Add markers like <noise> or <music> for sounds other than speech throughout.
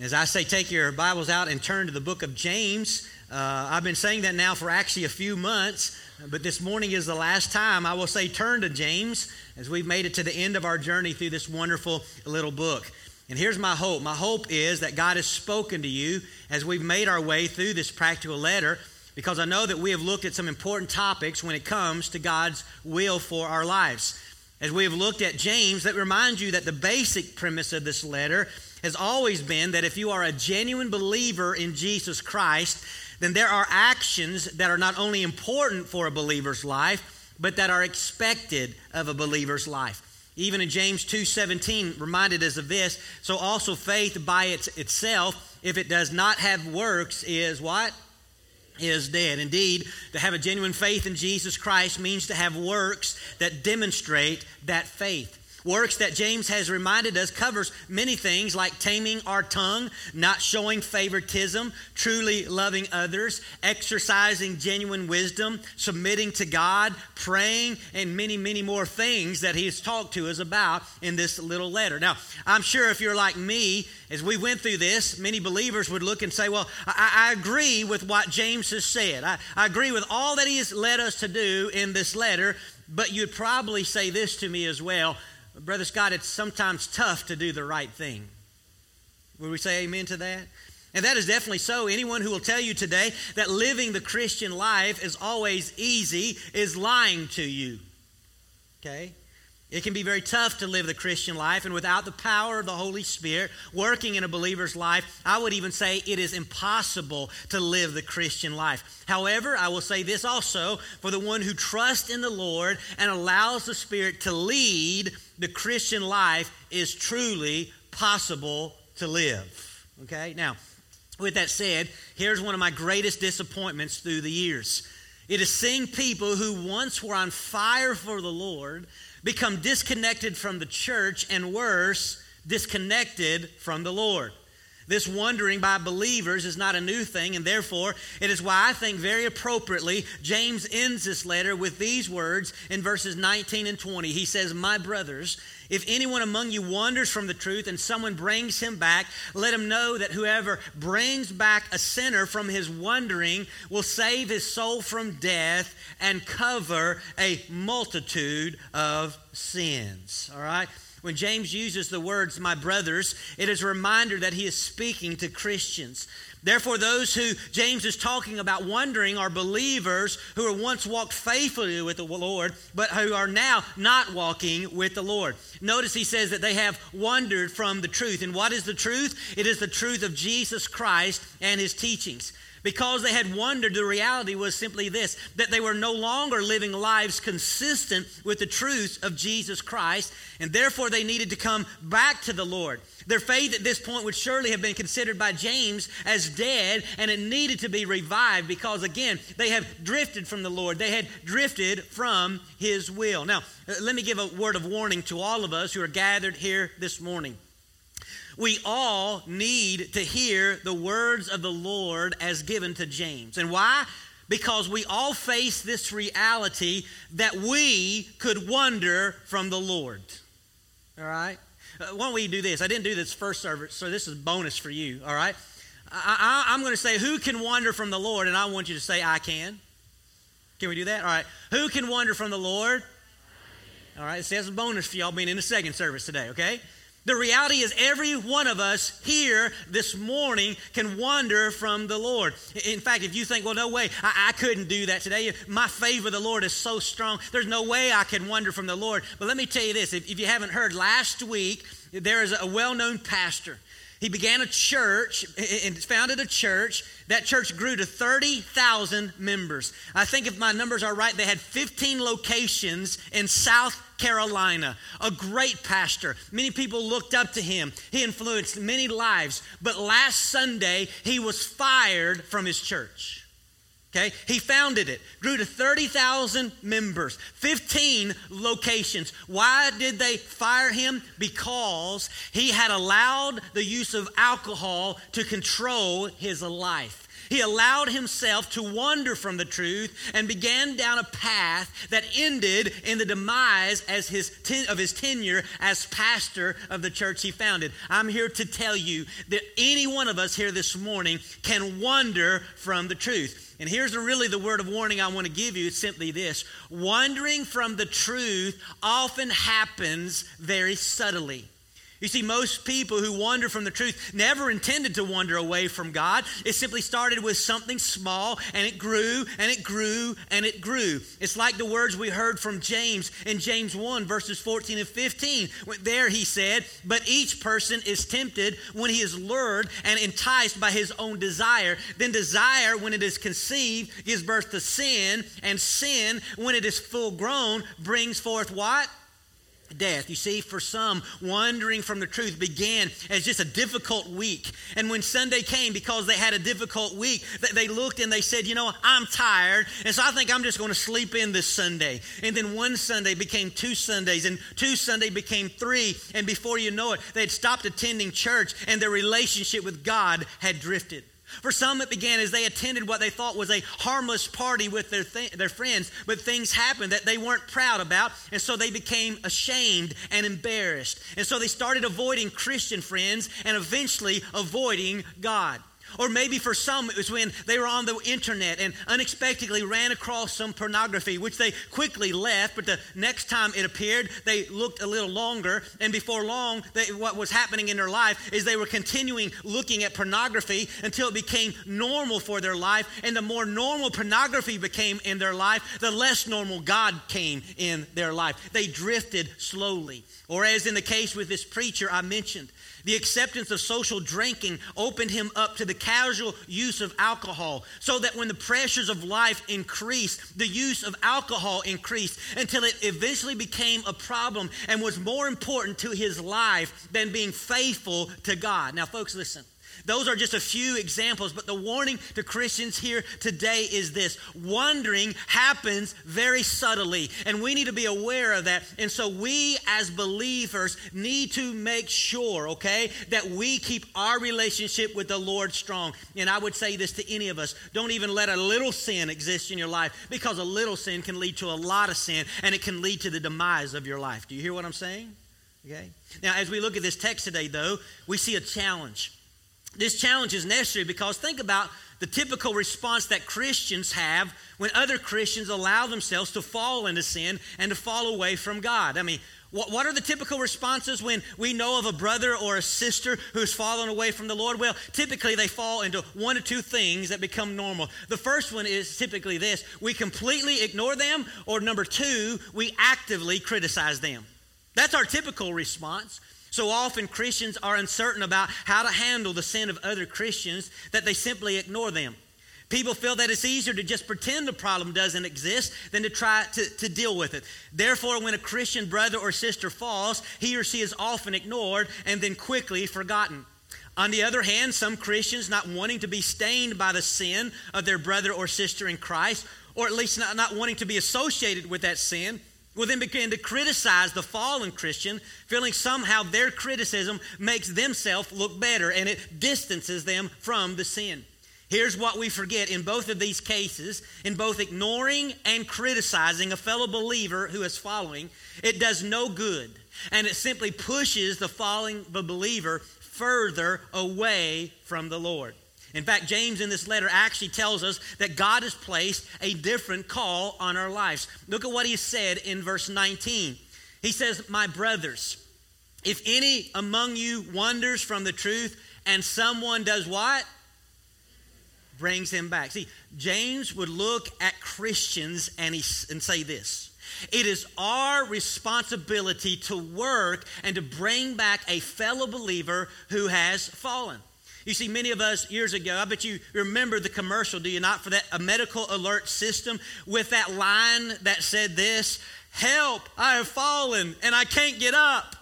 As I say, take your Bibles out and turn to the book of James. Uh, I've been saying that now for actually a few months, but this morning is the last time I will say turn to James as we've made it to the end of our journey through this wonderful little book. And here's my hope my hope is that God has spoken to you as we've made our way through this practical letter because I know that we have looked at some important topics when it comes to God's will for our lives. As we have looked at James, that reminds you that the basic premise of this letter has always been that if you are a genuine believer in Jesus Christ, then there are actions that are not only important for a believer's life, but that are expected of a believer's life. Even in James 2:17 reminded us of this, so also faith by its, itself, if it does not have works, is what? Is dead. Indeed, to have a genuine faith in Jesus Christ means to have works that demonstrate that faith. Works that James has reminded us covers many things like taming our tongue, not showing favoritism, truly loving others, exercising genuine wisdom, submitting to God, praying, and many, many more things that he has talked to us about in this little letter. Now, I'm sure if you're like me, as we went through this, many believers would look and say, Well, I, I agree with what James has said. I, I agree with all that he has led us to do in this letter, but you'd probably say this to me as well Brother Scott, it's sometimes tough to do the right thing. Would we say amen to that? And that is definitely so. Anyone who will tell you today that living the Christian life is always easy is lying to you. Okay? It can be very tough to live the Christian life, and without the power of the Holy Spirit working in a believer's life, I would even say it is impossible to live the Christian life. However, I will say this also for the one who trusts in the Lord and allows the Spirit to lead, the Christian life is truly possible to live. Okay? Now, with that said, here's one of my greatest disappointments through the years. It is seeing people who once were on fire for the Lord become disconnected from the church and worse, disconnected from the Lord. This wandering by believers is not a new thing, and therefore, it is why I think very appropriately James ends this letter with these words in verses 19 and 20. He says, My brothers, if anyone among you wanders from the truth and someone brings him back, let him know that whoever brings back a sinner from his wandering will save his soul from death and cover a multitude of sins. All right? When James uses the words, my brothers, it is a reminder that he is speaking to Christians. Therefore, those who James is talking about wondering are believers who are once walked faithfully with the Lord, but who are now not walking with the Lord. Notice he says that they have wandered from the truth. And what is the truth? It is the truth of Jesus Christ and his teachings. Because they had wondered, the reality was simply this that they were no longer living lives consistent with the truth of Jesus Christ, and therefore they needed to come back to the Lord. Their faith at this point would surely have been considered by James as dead, and it needed to be revived because, again, they have drifted from the Lord. They had drifted from His will. Now, uh, let me give a word of warning to all of us who are gathered here this morning we all need to hear the words of the Lord as given to James. And why? Because we all face this reality that we could wander from the Lord. All right? Uh, why don't we do this? I didn't do this first service, so this is bonus for you. All right? I, am going to say, Who can wander from the Lord? And I want you to say, I can. Can we do that? All right. Who can wander from the Lord? All right. So that's a bonus for y'all being in the second service today, okay? The reality is, every one of us here this morning can wander from the Lord. In fact, if you think, well, no way, I, I, couldn't do that today. My favor with the Lord is so strong, there's no way I can wander from the Lord. But let me tell you this if, if you haven't heard, last week there is a well known pastor. He began a church and founded a church. That church grew to 30,000 members. I think if my numbers are right, they had 15 locations in South Carolina. A great pastor. Many people looked up to him. He influenced many lives. But last Sunday, he was fired from his church. Okay, he founded it, grew to 30,000 members, 15 locations. Why did they fire him? Because he had allowed the use of alcohol to control his life. He allowed himself to wander from the truth and began down a path that ended in the demise as his ten, of his tenure as pastor of the church he founded. I'm here to tell you that any one of us here this morning can wander from the truth. And here's really the word of warning I want to give you. It's simply this wandering from the truth often happens very subtly. You see, most people who wander from the truth never intended to wander away from God. It simply started with something small and it grew and it grew and it grew. It's like the words we heard from James in James 1, verses 14 and 15. There he said, But each person is tempted when he is lured and enticed by his own desire. Then desire, when it is conceived, gives birth to sin. And sin, when it is full grown, brings forth what? Death. You see, for some, wandering from the truth began as just a difficult week. And when Sunday came, because they had a difficult week, they looked and they said, You know, I'm tired. And so I think I'm just going to sleep in this Sunday. And then one Sunday became two Sundays, and two Sunday became three. And before you know it, they had stopped attending church, and their relationship with God had drifted. For some, it began as they attended what they thought was a harmless party with their, th- their friends, but things happened that they weren't proud about, and so they became ashamed and embarrassed. And so they started avoiding Christian friends and eventually avoiding God. Or maybe for some, it was when they were on the internet and unexpectedly ran across some pornography, which they quickly left. But the next time it appeared, they looked a little longer. And before long, they, what was happening in their life is they were continuing looking at pornography until it became normal for their life. And the more normal pornography became in their life, the less normal God came in their life. They drifted slowly. Or, as in the case with this preacher I mentioned, the acceptance of social drinking opened him up to the casual use of alcohol, so that when the pressures of life increased, the use of alcohol increased until it eventually became a problem and was more important to his life than being faithful to God. Now, folks, listen. Those are just a few examples, but the warning to Christians here today is this wandering happens very subtly, and we need to be aware of that. And so, we as believers need to make sure, okay, that we keep our relationship with the Lord strong. And I would say this to any of us don't even let a little sin exist in your life because a little sin can lead to a lot of sin, and it can lead to the demise of your life. Do you hear what I'm saying? Okay. Now, as we look at this text today, though, we see a challenge. This challenge is necessary because think about the typical response that Christians have when other Christians allow themselves to fall into sin and to fall away from God. I mean, what, what are the typical responses when we know of a brother or a sister who's fallen away from the Lord? Well, typically they fall into one or two things that become normal. The first one is typically this we completely ignore them, or number two, we actively criticize them. That's our typical response. So often Christians are uncertain about how to handle the sin of other Christians that they simply ignore them. People feel that it's easier to just pretend the problem doesn't exist than to try to, to deal with it. Therefore, when a Christian brother or sister falls, he or she is often ignored and then quickly forgotten. On the other hand, some Christians, not wanting to be stained by the sin of their brother or sister in Christ, or at least not, not wanting to be associated with that sin, will then begin to criticize the fallen Christian, feeling somehow their criticism makes themselves look better and it distances them from the sin. Here's what we forget in both of these cases, in both ignoring and criticizing a fellow believer who is following, it does no good. And it simply pushes the falling believer further away from the Lord. In fact, James in this letter actually tells us that God has placed a different call on our lives. Look at what he said in verse 19. He says, My brothers, if any among you wanders from the truth and someone does what? Brings him back. See, James would look at Christians and, he, and say this. It is our responsibility to work and to bring back a fellow believer who has fallen. You see, many of us years ago, I bet you remember the commercial, do you not, for that a medical alert system with that line that said this Help, I have fallen and I can't get up.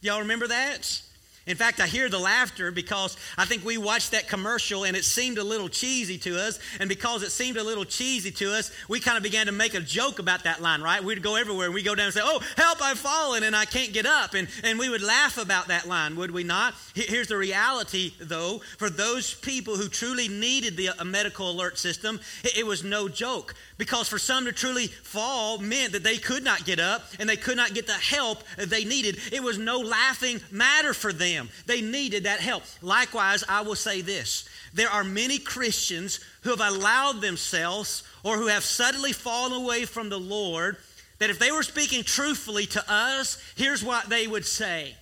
Y'all remember that? In fact, I hear the laughter because I think we watched that commercial and it seemed a little cheesy to us. And because it seemed a little cheesy to us, we kind of began to make a joke about that line, right? We'd go everywhere and we'd go down and say, Oh, help, I've fallen and I can't get up. And, and we would laugh about that line, would we not? Here's the reality, though. For those people who truly needed the medical alert system, it, it was no joke. Because for some to truly fall meant that they could not get up and they could not get the help they needed. It was no laughing matter for them. They needed that help. Likewise, I will say this there are many Christians who have allowed themselves or who have suddenly fallen away from the Lord that if they were speaking truthfully to us, here's what they would say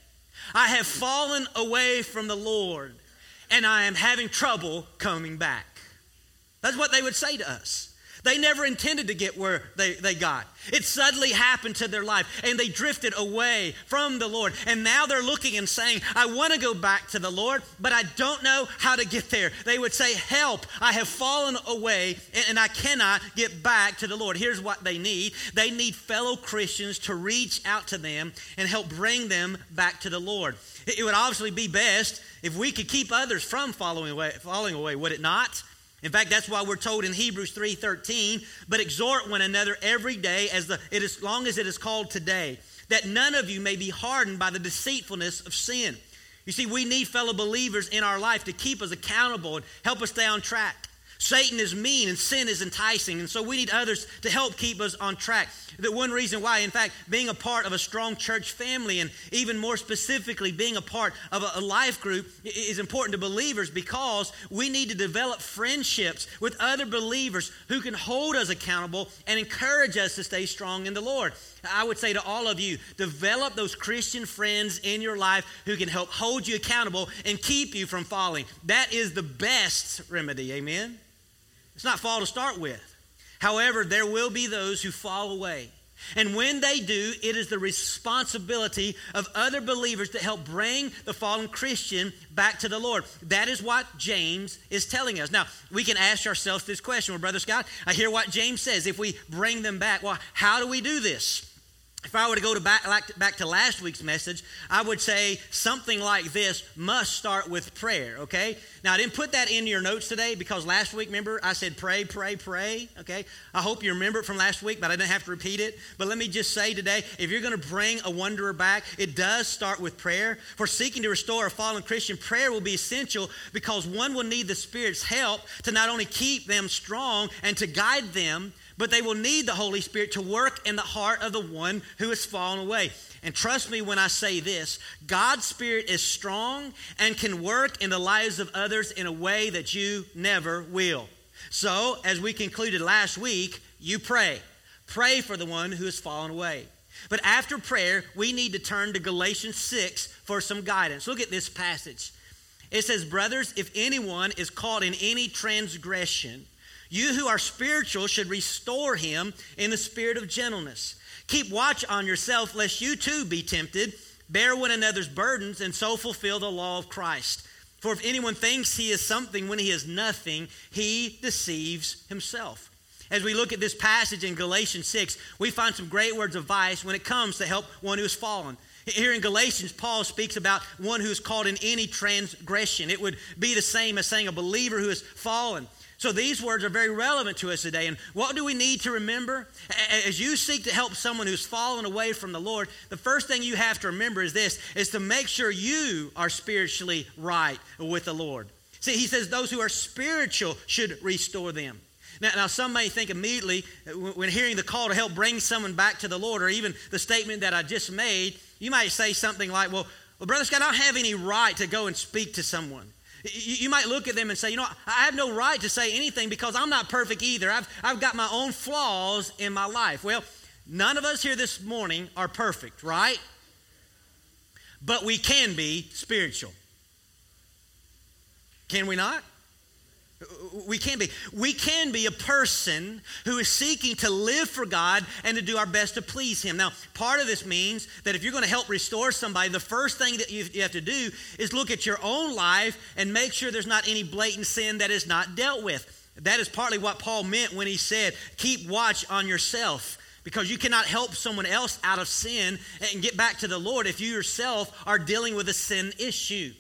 I have fallen away from the Lord and I am having trouble coming back. That's what they would say to us. They never intended to get where they, they got. It suddenly happened to their life and they drifted away from the Lord. And now they're looking and saying, I want to go back to the Lord, but I don't know how to get there. They would say, Help, I have fallen away and I cannot get back to the Lord. Here's what they need they need fellow Christians to reach out to them and help bring them back to the Lord. It would obviously be best if we could keep others from falling away, falling away would it not? In fact, that's why we're told in Hebrews 3:13, but exhort one another every day as the it is long as it is called today, that none of you may be hardened by the deceitfulness of sin. You see, we need fellow believers in our life to keep us accountable and help us stay on track. Satan is mean and sin is enticing, and so we need others to help keep us on track. The one reason why, in fact, being a part of a strong church family, and even more specifically, being a part of a, life group is important to believers because we need to develop friendships with other believers who can hold us accountable and encourage us to stay strong in the Lord. I would say to all of you, develop those Christian friends in your life who can help hold you accountable and keep you from falling. That is the best remedy. Amen. It's not fall to start with. However, there will be those who fall away. And when they do, it is the responsibility of other believers to help bring the fallen Christian back to the Lord. That is what James is telling us. Now, we can ask ourselves this question well, Brother Scott, I hear what James says. If we bring them back, well, how do we do this? If I were to go to back, back to last week's message, I would say something like this must start with prayer, okay? Now, I didn't put that in your notes today because last week, remember, I said pray, pray, pray, okay? I hope you remember it from last week, but I didn't have to repeat it. But let me just say today if you're going to bring a wanderer back, it does start with prayer. For seeking to restore a fallen Christian, prayer will be essential because one will need the Spirit's help to not only keep them strong and to guide them but they will need the Holy Spirit to work in the heart of the one who has fallen away. And trust me when I say this God's Spirit is strong and can work in the lives of others in a way that you never will. So, as we concluded last week, you pray. Pray for the one who has fallen away. But after prayer, we need to turn to Galatians 6 for some guidance. Look at this passage. It says, Brothers, if anyone is caught in any transgression, you who are spiritual should restore him in the spirit of gentleness. Keep watch on yourself, lest you too be tempted. Bear one another's burdens, and so fulfill the law of Christ. For if anyone thinks he is something when he is nothing, he deceives himself. As we look at this passage in Galatians 6, we find some great words of advice when it comes to help one who has fallen. Here in Galatians, Paul speaks about one who is caught in any transgression. It would be the same as saying a believer who has fallen. So these words are very relevant to us today. And what do we need to remember? As you seek to help someone who's fallen away from the Lord, the first thing you have to remember is this is to make sure you are spiritually right with the Lord. See, he says those who are spiritual should restore them. Now, now, some may think immediately uh, when hearing the call to help bring someone back to the Lord, or even the statement that I just made, you might say something like, Well, well Brother Scott, I don't have any right to go and speak to someone. You might look at them and say, you know, I have no right to say anything because I'm not perfect either. I've, I've got my own flaws in my life. Well, none of us here this morning are perfect, right? But we can be spiritual. Can we not? We can be. We can be a person who is seeking to live for God and to do our best to please Him. Now, part of this means that if you're going to help restore somebody, the first thing that you, have to do is look at your own life and make sure there's not any blatant sin that is not dealt with. That is partly what Paul meant when he said, Keep watch on yourself. Because you cannot help someone else out of sin and get back to the Lord if you yourself are dealing with a sin issue.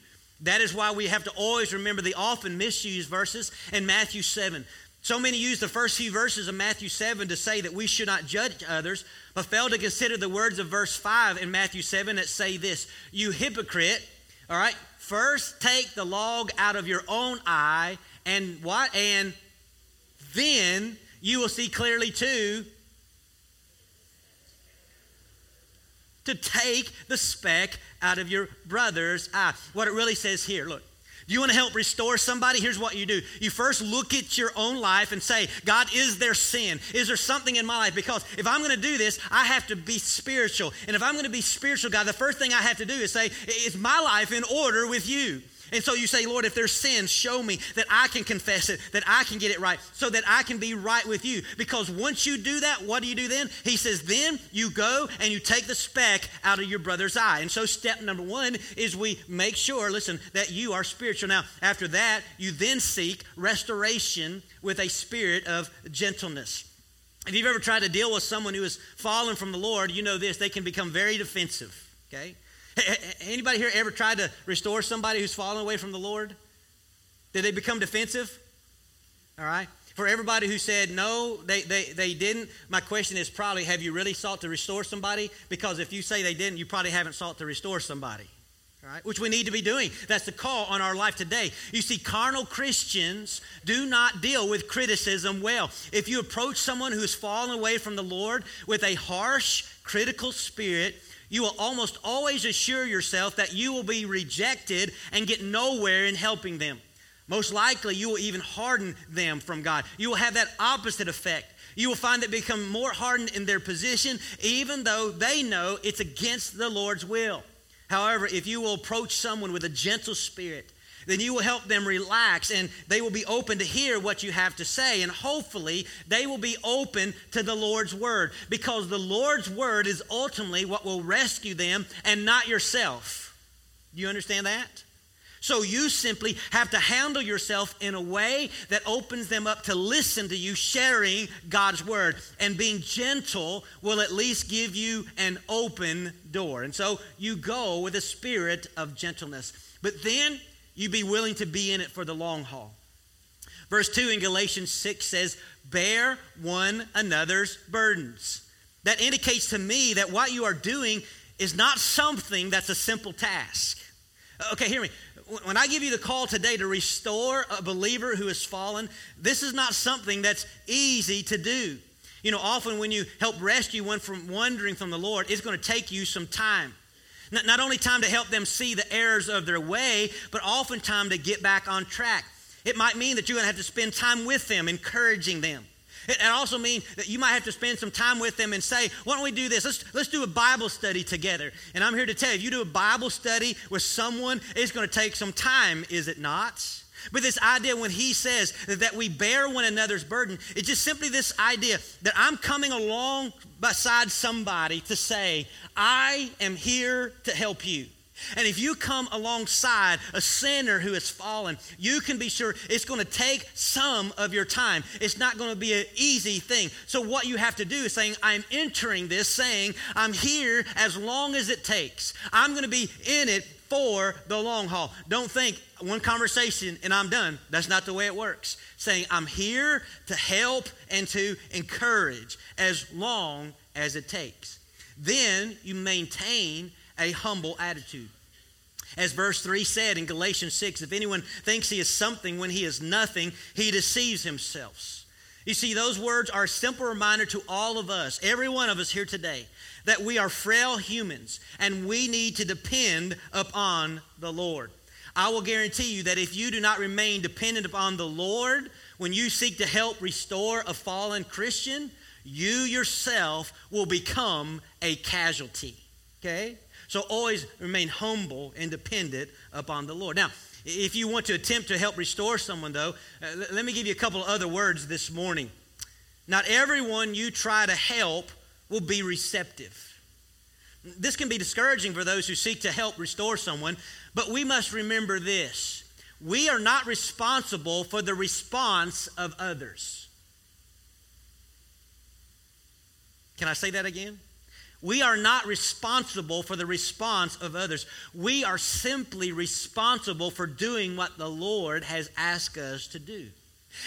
That is why we have to always remember the often misused verses in Matthew 7. So many use the first few verses of Matthew 7 to say that we should not judge others, but fail to consider the words of verse 5 in Matthew 7 that say this You hypocrite, all right, first take the log out of your own eye, and what? And then you will see clearly too to take the speck out of your brother's eye. What it really says here, look. Do you want to help restore somebody? Here's what you do. You first look at your own life and say, God, is there sin? Is there something in my life? Because if I'm going to do this, I have to be spiritual. And if I'm going to be spiritual, God, the first thing I have to do is say, is my life in order with you? And so you say, Lord, if there's sin, show me that I can confess it, that I can get it right, so that I can be right with you. Because once you do that, what do you do then? He says, then you go and you take the speck out of your brother's eye. And so step number one is we make sure, listen, that you are spiritual. Now, after that, you then seek restoration with a spirit of gentleness. If you've ever tried to deal with someone who has fallen from the Lord, you know this, they can become very defensive, okay? Anybody here ever tried to restore somebody who's fallen away from the Lord? Did they become defensive? All right. For everybody who said no, they, they, they didn't, my question is probably have you really sought to restore somebody? Because if you say they didn't, you probably haven't sought to restore somebody. All right, which we need to be doing. That's the call on our life today. You see, carnal Christians do not deal with criticism well. If you approach someone who's fallen away from the Lord with a harsh, critical spirit, you will almost always assure yourself that you will be rejected and get nowhere in helping them. Most likely, you will even harden them from God. You will have that opposite effect. You will find that become more hardened in their position, even though they know it's against the Lord's will. However, if you will approach someone with a gentle spirit, then you will help them relax and they will be open to hear what you have to say. And hopefully, they will be open to the Lord's word because the Lord's word is ultimately what will rescue them and not yourself. Do you understand that? So you simply have to handle yourself in a way that opens them up to listen to you sharing God's word. And being gentle will at least give you an open door. And so you go with a spirit of gentleness. But then you be willing to be in it for the long haul. Verse 2 in Galatians 6 says, Bear one another's burdens. That indicates to me that what you are doing is not something that's a simple task. Uh, okay, hear me. When I give you the call today to restore a believer who has fallen, this is not something that's easy to do. You know, often when you help rescue one from wandering from the Lord, it's going to take you some time. Not only time to help them see the errors of their way, but often time to get back on track. It might mean that you're going to have to spend time with them, encouraging them. It also means that you might have to spend some time with them and say, why don't we do this? Let's, let's do a Bible study together. And I'm here to tell you, if you do a Bible study with someone, it's going to take some time, is it not? But this idea when he says that we bear one another's burden, it's just simply this idea that I'm coming along beside somebody to say, I am here to help you. And if you come alongside a sinner who has fallen, you can be sure it's going to take some of your time. It's not going to be an easy thing. So, what you have to do is saying, I'm entering this, saying, I'm here as long as it takes. I'm going to be in it for the long haul. Don't think one conversation and I'm done. That's not the way it works. Saying, I'm here to help and to encourage as long as it takes. Then you maintain a humble attitude. As verse 3 said in Galatians 6, if anyone thinks he is something when he is nothing, he deceives himself. You see, those words are a simple reminder to all of us, every one of us here today, that we are frail humans and we need to depend upon the Lord. I will guarantee you that if you do not remain dependent upon the Lord when you seek to help restore a fallen Christian, you yourself will become a casualty. Okay? So always remain humble and dependent upon the Lord. Now, if you want to attempt to help restore someone, though, uh, let me give you a couple of other words this morning. Not everyone you try to help will be receptive. This can be discouraging for those who seek to help restore someone, but we must remember this we are not responsible for the response of others. Can I say that again? We are not responsible for the response of others. We are simply responsible for doing what the Lord has asked us to do.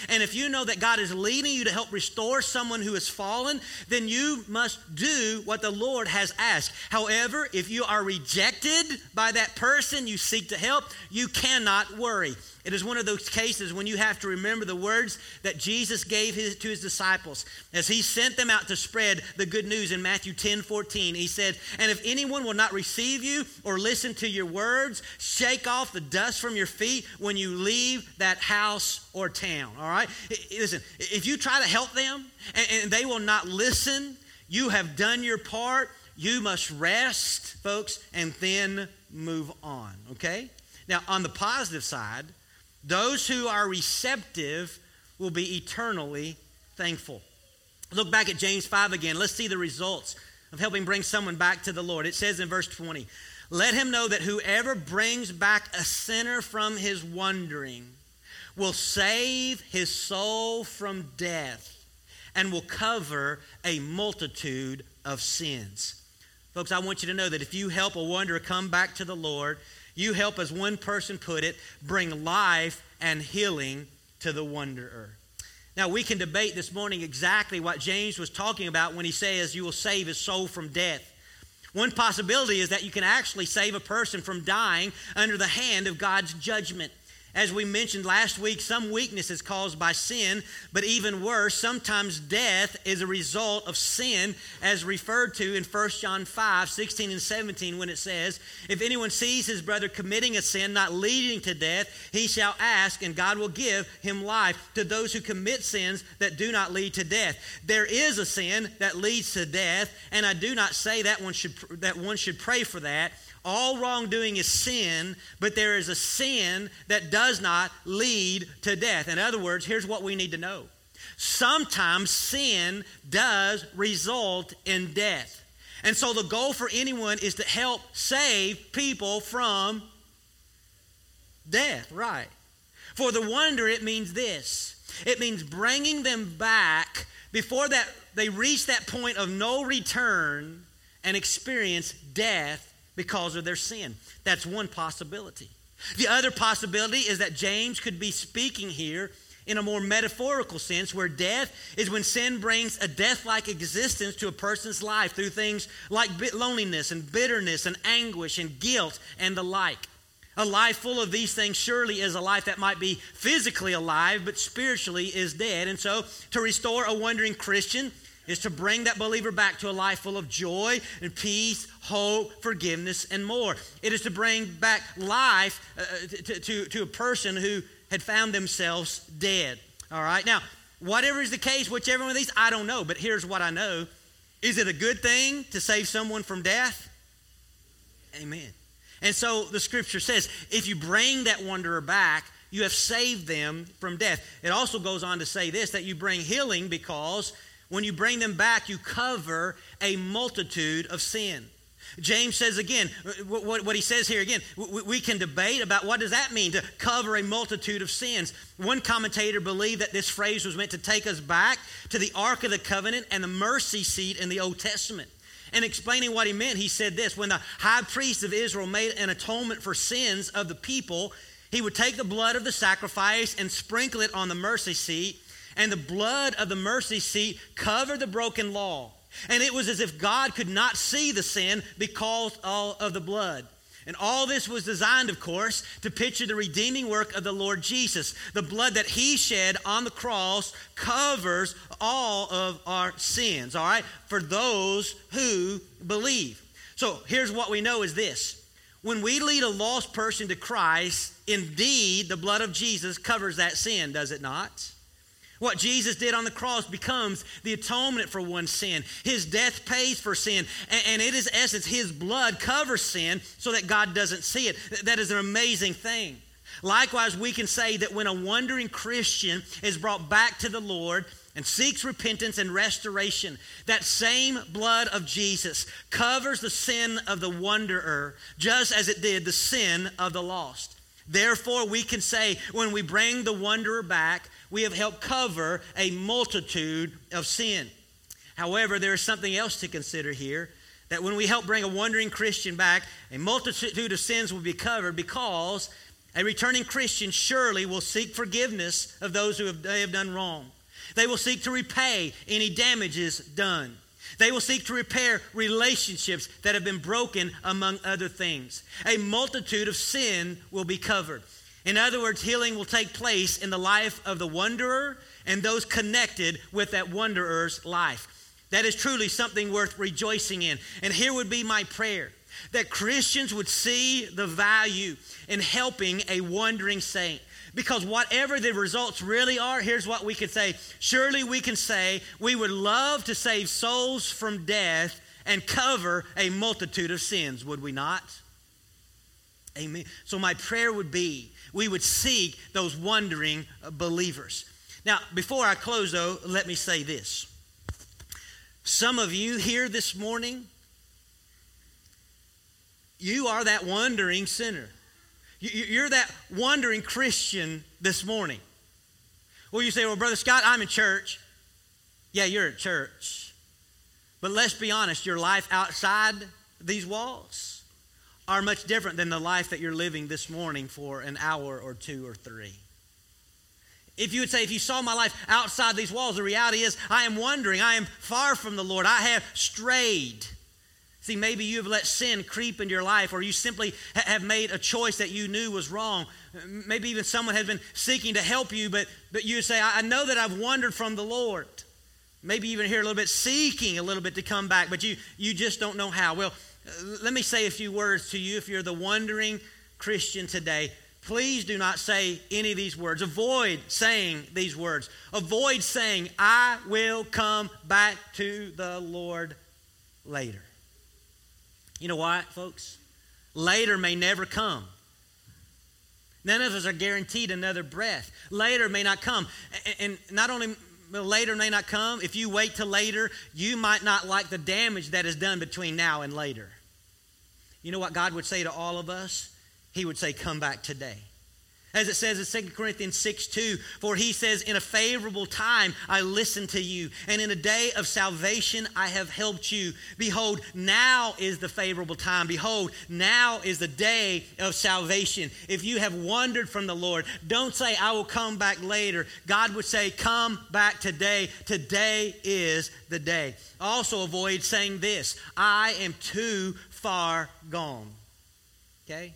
And if you know that God is leading you to help restore someone who has fallen, then you must do what the Lord has asked. However, if you are rejected by that person you seek to help, you cannot worry. It is one of those cases when you have to remember the words that Jesus gave his, to his disciples as he sent them out to spread the good news in Matthew 10 14. He said, And if anyone will not receive you or listen to your words, shake off the dust from your feet when you leave that house or town. All right? Listen, if you try to help them and, and they will not listen, you have done your part. You must rest, folks, and then move on. Okay? Now, on the positive side, those who are receptive will be eternally thankful. Look back at James 5 again. Let's see the results of helping bring someone back to the Lord. It says in verse 20, Let him know that whoever brings back a sinner from his wandering will save his soul from death and will cover a multitude of sins. Folks, I want you to know that if you help a wanderer come back to the Lord, you help, as one person put it, bring life and healing to the wanderer. Now, we can debate this morning exactly what James was talking about when he says you will save his soul from death. One possibility is that you can actually save a person from dying under the hand of God's judgment. As we mentioned last week, some weakness is caused by sin, but even worse, sometimes death is a result of sin, as referred to in 1 John 5 16 and 17, when it says, If anyone sees his brother committing a sin not leading to death, he shall ask, and God will give him life to those who commit sins that do not lead to death. There is a sin that leads to death, and I do not say that one should, that one should pray for that. All wrongdoing is sin, but there is a sin that does not lead to death. In other words, here's what we need to know sometimes sin does result in death. And so the goal for anyone is to help save people from death, right? For the wonder, it means this it means bringing them back before that they reach that point of no return and experience death because of their sin. That's one possibility. The other possibility is that James could be speaking here in a more metaphorical sense, where death is when sin brings a death like existence to a person's life through things like loneliness and bitterness and anguish and guilt and the like. A life full of these things surely is a life that might be physically alive, but spiritually is dead. And so, to restore a wandering Christian is to bring that believer back to a life full of joy and peace, hope, forgiveness, and more. It is to bring back life uh, to, to, to a person who had found themselves dead. All right? Now, whatever is the case, whichever one of these, I don't know, but here's what I know. Is it a good thing to save someone from death? Amen. And so the scripture says if you bring that wanderer back, you have saved them from death. It also goes on to say this that you bring healing because when you bring them back, you cover a multitude of sin. James says again, what, he says here again, we can debate about what does that mean to cover a multitude of sins. One commentator believed that this phrase was meant to take us back to the Ark of the Covenant and the mercy seat in the Old Testament. And explaining what he meant, he said this When the high priest of Israel made an atonement for sins of the people, he would take the blood of the sacrifice and sprinkle it on the mercy seat and the blood of the mercy seat covered the broken law. And it was as if God could not see the sin because of the blood. And all this was designed, of course, to picture the redeeming work of the Lord Jesus. The blood that he shed on the cross covers all of our sins, all right, for those who believe. So here's what we know is this. When we lead a lost person to Christ, indeed the blood of Jesus covers that sin, does it not? What Jesus did on the cross becomes the atonement for one's sin. His death pays for sin, and, it is essence, His blood covers sin so that God doesn't see it. That is an amazing thing. Likewise, we can say that when a wandering Christian is brought back to the Lord and seeks repentance and restoration, that same blood of Jesus covers the sin of the wanderer just as it did the sin of the lost. Therefore, we can say when we bring the wanderer back, we have helped cover a multitude of sin. However, there is something else to consider here that when we help bring a wandering Christian back, a multitude of sins will be covered because a returning Christian surely will seek forgiveness of those who have, they have done wrong. They will seek to repay any damages done. They will seek to repair relationships that have been broken, among other things. A multitude of sin will be covered. In other words, healing will take place in the life of the wanderer and those connected with that wanderer's life. That is truly something worth rejoicing in. And here would be my prayer that Christians would see the value in helping a wandering saint. Because whatever the results really are, here's what we could say. Surely we can say we would love to save souls from death and cover a multitude of sins, would we not? Amen. So my prayer would be we would seek those wandering uh, believers. Now, before I close, though, let me say this. Some of you here this morning, you are that wandering sinner. You're that wandering Christian this morning. Well, you say, well, Brother Scott, I'm in church. Yeah, you're at church. But let's be honest, your life outside these walls are much different than the life that you're living this morning for an hour or two or three. If you would say, if you saw my life outside these walls, the reality is I am wandering. I am far from the Lord. I have strayed. See, maybe you have let sin creep into your life, or you simply have made a choice that you knew was wrong. Maybe even someone has been seeking to help you, but, but you say, I know that I've wandered from the Lord. Maybe even here a little bit, seeking a little bit to come back, but you, you just don't know how. Well, Uh, let me say a few words to you if you're the wandering Christian today. Please do not say any of these words. Avoid saying these words. Avoid saying, I will come back to the Lord later. You know why, folks? Later may never come. None of us are guaranteed another breath. Later may not come. And not only later may not come, if you wait till later, you might not like the damage that is done between now and later. You know what God would say to all of us? He would say, Come back today. As it says in 2 Corinthians 6 2, for he says, In a favorable time I listened to you, and in a day of salvation I have helped you. Behold, now is the favorable time. Behold, now is the day of salvation. If you have wandered from the Lord, don't say, I will come back later. God would say, Come back today. Today is the day. Also, avoid saying this I am too far gone. Okay?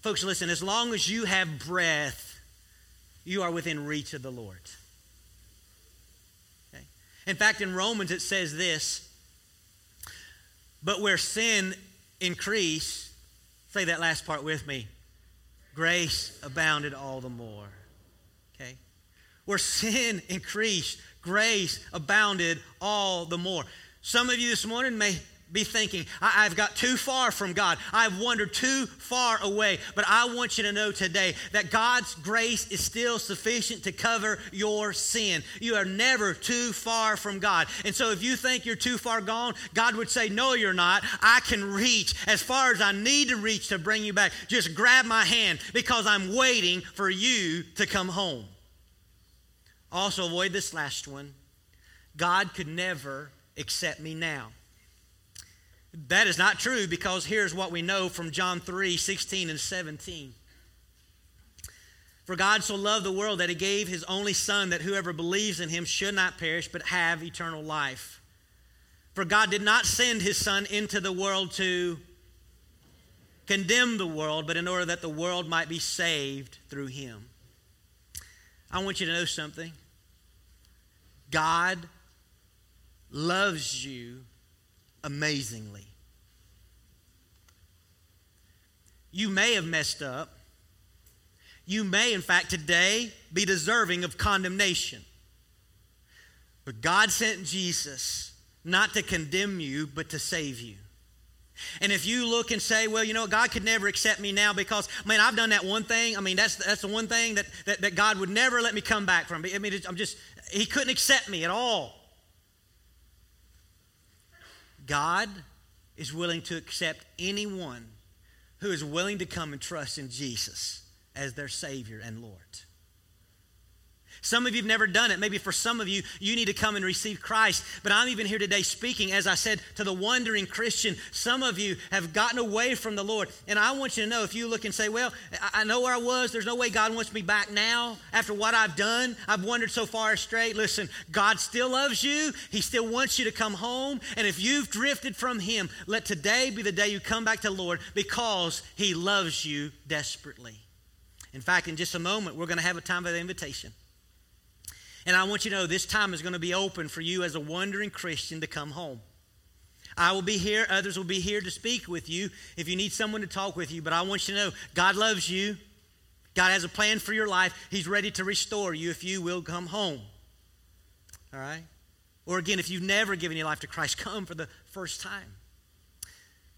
Folks, listen, as long as you have breath, you are within reach of the Lord. Okay? In fact, in Romans it says this But where sin increased, say that last part with me, grace abounded all the more. Okay? Where sin <laughs> increased, grace abounded all the more. Some of you this morning may be thinking, I, have got too far from God. I've wandered too far away. But I want you to know today that God's grace is still sufficient to cover your sin. You are never too far from God. And so if you think you're too far gone, God would say, No, you're not. I can reach as far as I need to reach to bring you back. Just grab my hand because I'm waiting for you to come home. Also, avoid this last one. God could never accept me now. That is not true because here's what we know from John 3 16 and 17. For God so loved the world that he gave his only Son, that whoever believes in him should not perish, but have eternal life. For God did not send his Son into the world to condemn the world, but in order that the world might be saved through him. I want you to know something. God loves you amazingly. You may have messed up. You may, in fact, today be deserving of condemnation. But God sent Jesus not to condemn you, but to save you. And if you look and say, well, you know, God could never accept me now because, man, I've done that one thing. I mean, that's, that's the one thing that, that, that God would never let me come back from. I mean, I'm just, He couldn't accept me at all. God is willing to accept anyone who is willing to come and trust in Jesus as their Savior and Lord. Some of you have never done it. Maybe for some of you, you need to come and receive Christ. But I'm even here today speaking, as I said, to the wandering Christian. Some of you have gotten away from the Lord. And I want you to know if you look and say, Well, I know where I was. There's no way God wants me back now after what I've done. I've wandered so far astray. Listen, God still loves you. He still wants you to come home. And if you've drifted from Him, let today be the day you come back to the Lord because He loves you desperately. In fact, in just a moment, we're going to have a time of invitation. And I want you to know this time is going to be open for you as a wandering Christian to come home. I will be here, others will be here to speak with you if you need someone to talk with you. But I want you to know God loves you. God has a plan for your life. He's ready to restore you if you will come home. All right? Or again, if you've never given your life to Christ, <laughs> come for the first time.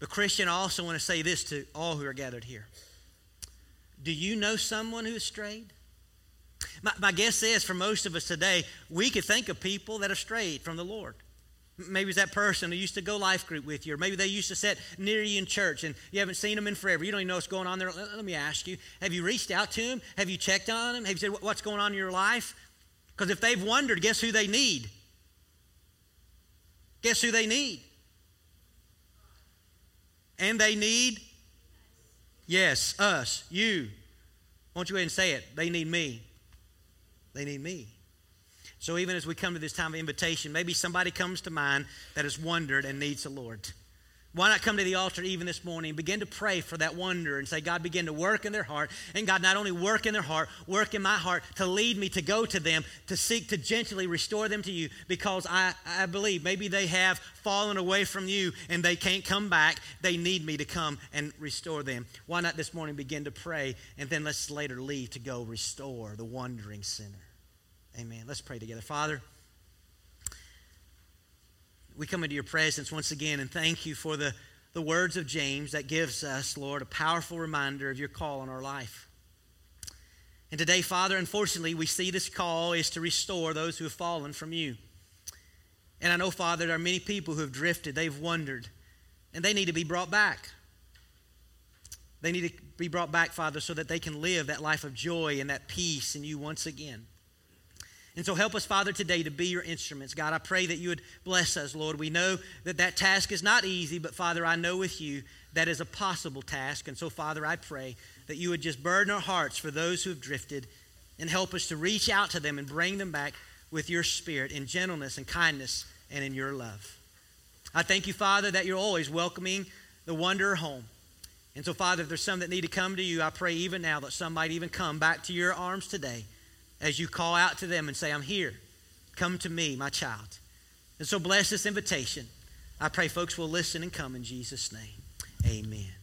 But, Christian, I also want to say this to all who are gathered here. Do you know someone who has strayed? My, my guess is for most of us today, we could think of people that have strayed from the Lord. Maybe it's that person who used to go life group with you, or maybe they used to sit near you in church and you haven't seen them in forever. You don't even know what's going on there. Let, me ask you have you reached out to them? Have you checked on them? Have you said, What's going on in your life? Because if they've wondered, guess who they need? Guess who they need? And they need? Yes, us, you. Won't you go ahead and say it? They need me. They need me. So even as we come to this time of invitation, maybe somebody comes to mind that has wondered and needs the Lord. Why not come to the altar even this morning begin to pray for that wonder and say, God, begin to work in their heart. And God, not only work in their heart, work in my heart to lead me to go to them, to seek to gently restore them to you because I, I believe maybe they have fallen away from you and they can't come back. They need me to come and restore them. Why not this morning begin to pray and then let's later leave to go restore the wandering sinner? Amen. Let's pray together. Father, we come into your presence once again and thank you for the, the words of James that gives us, Lord, a powerful reminder of your call on our life. And today, Father, unfortunately, we see this call is to restore those who have fallen from you. And I know, Father, there are many people who have drifted, they've wandered, and they need to be brought back. They need to be brought back, Father, so that they can live that life of joy and that peace in you once again. And so help us, Father, today to be your instruments. God, I pray that you would bless us, Lord. We know that that task is not easy, but Father, I know with you that is a possible task. And so, Father, I pray that you would just burden our hearts for those who have drifted and help us to reach out to them and bring them back with your spirit in gentleness and kindness and in your love. I thank you, Father, that you're always welcoming the wanderer home. And so, Father, if there's some that need to come to you, I pray even now that some might even come back to your arms today as you call out to them and say, I'm here. Come to me, my child. And so bless this invitation. I pray folks will listen and come in Jesus' name. Amen.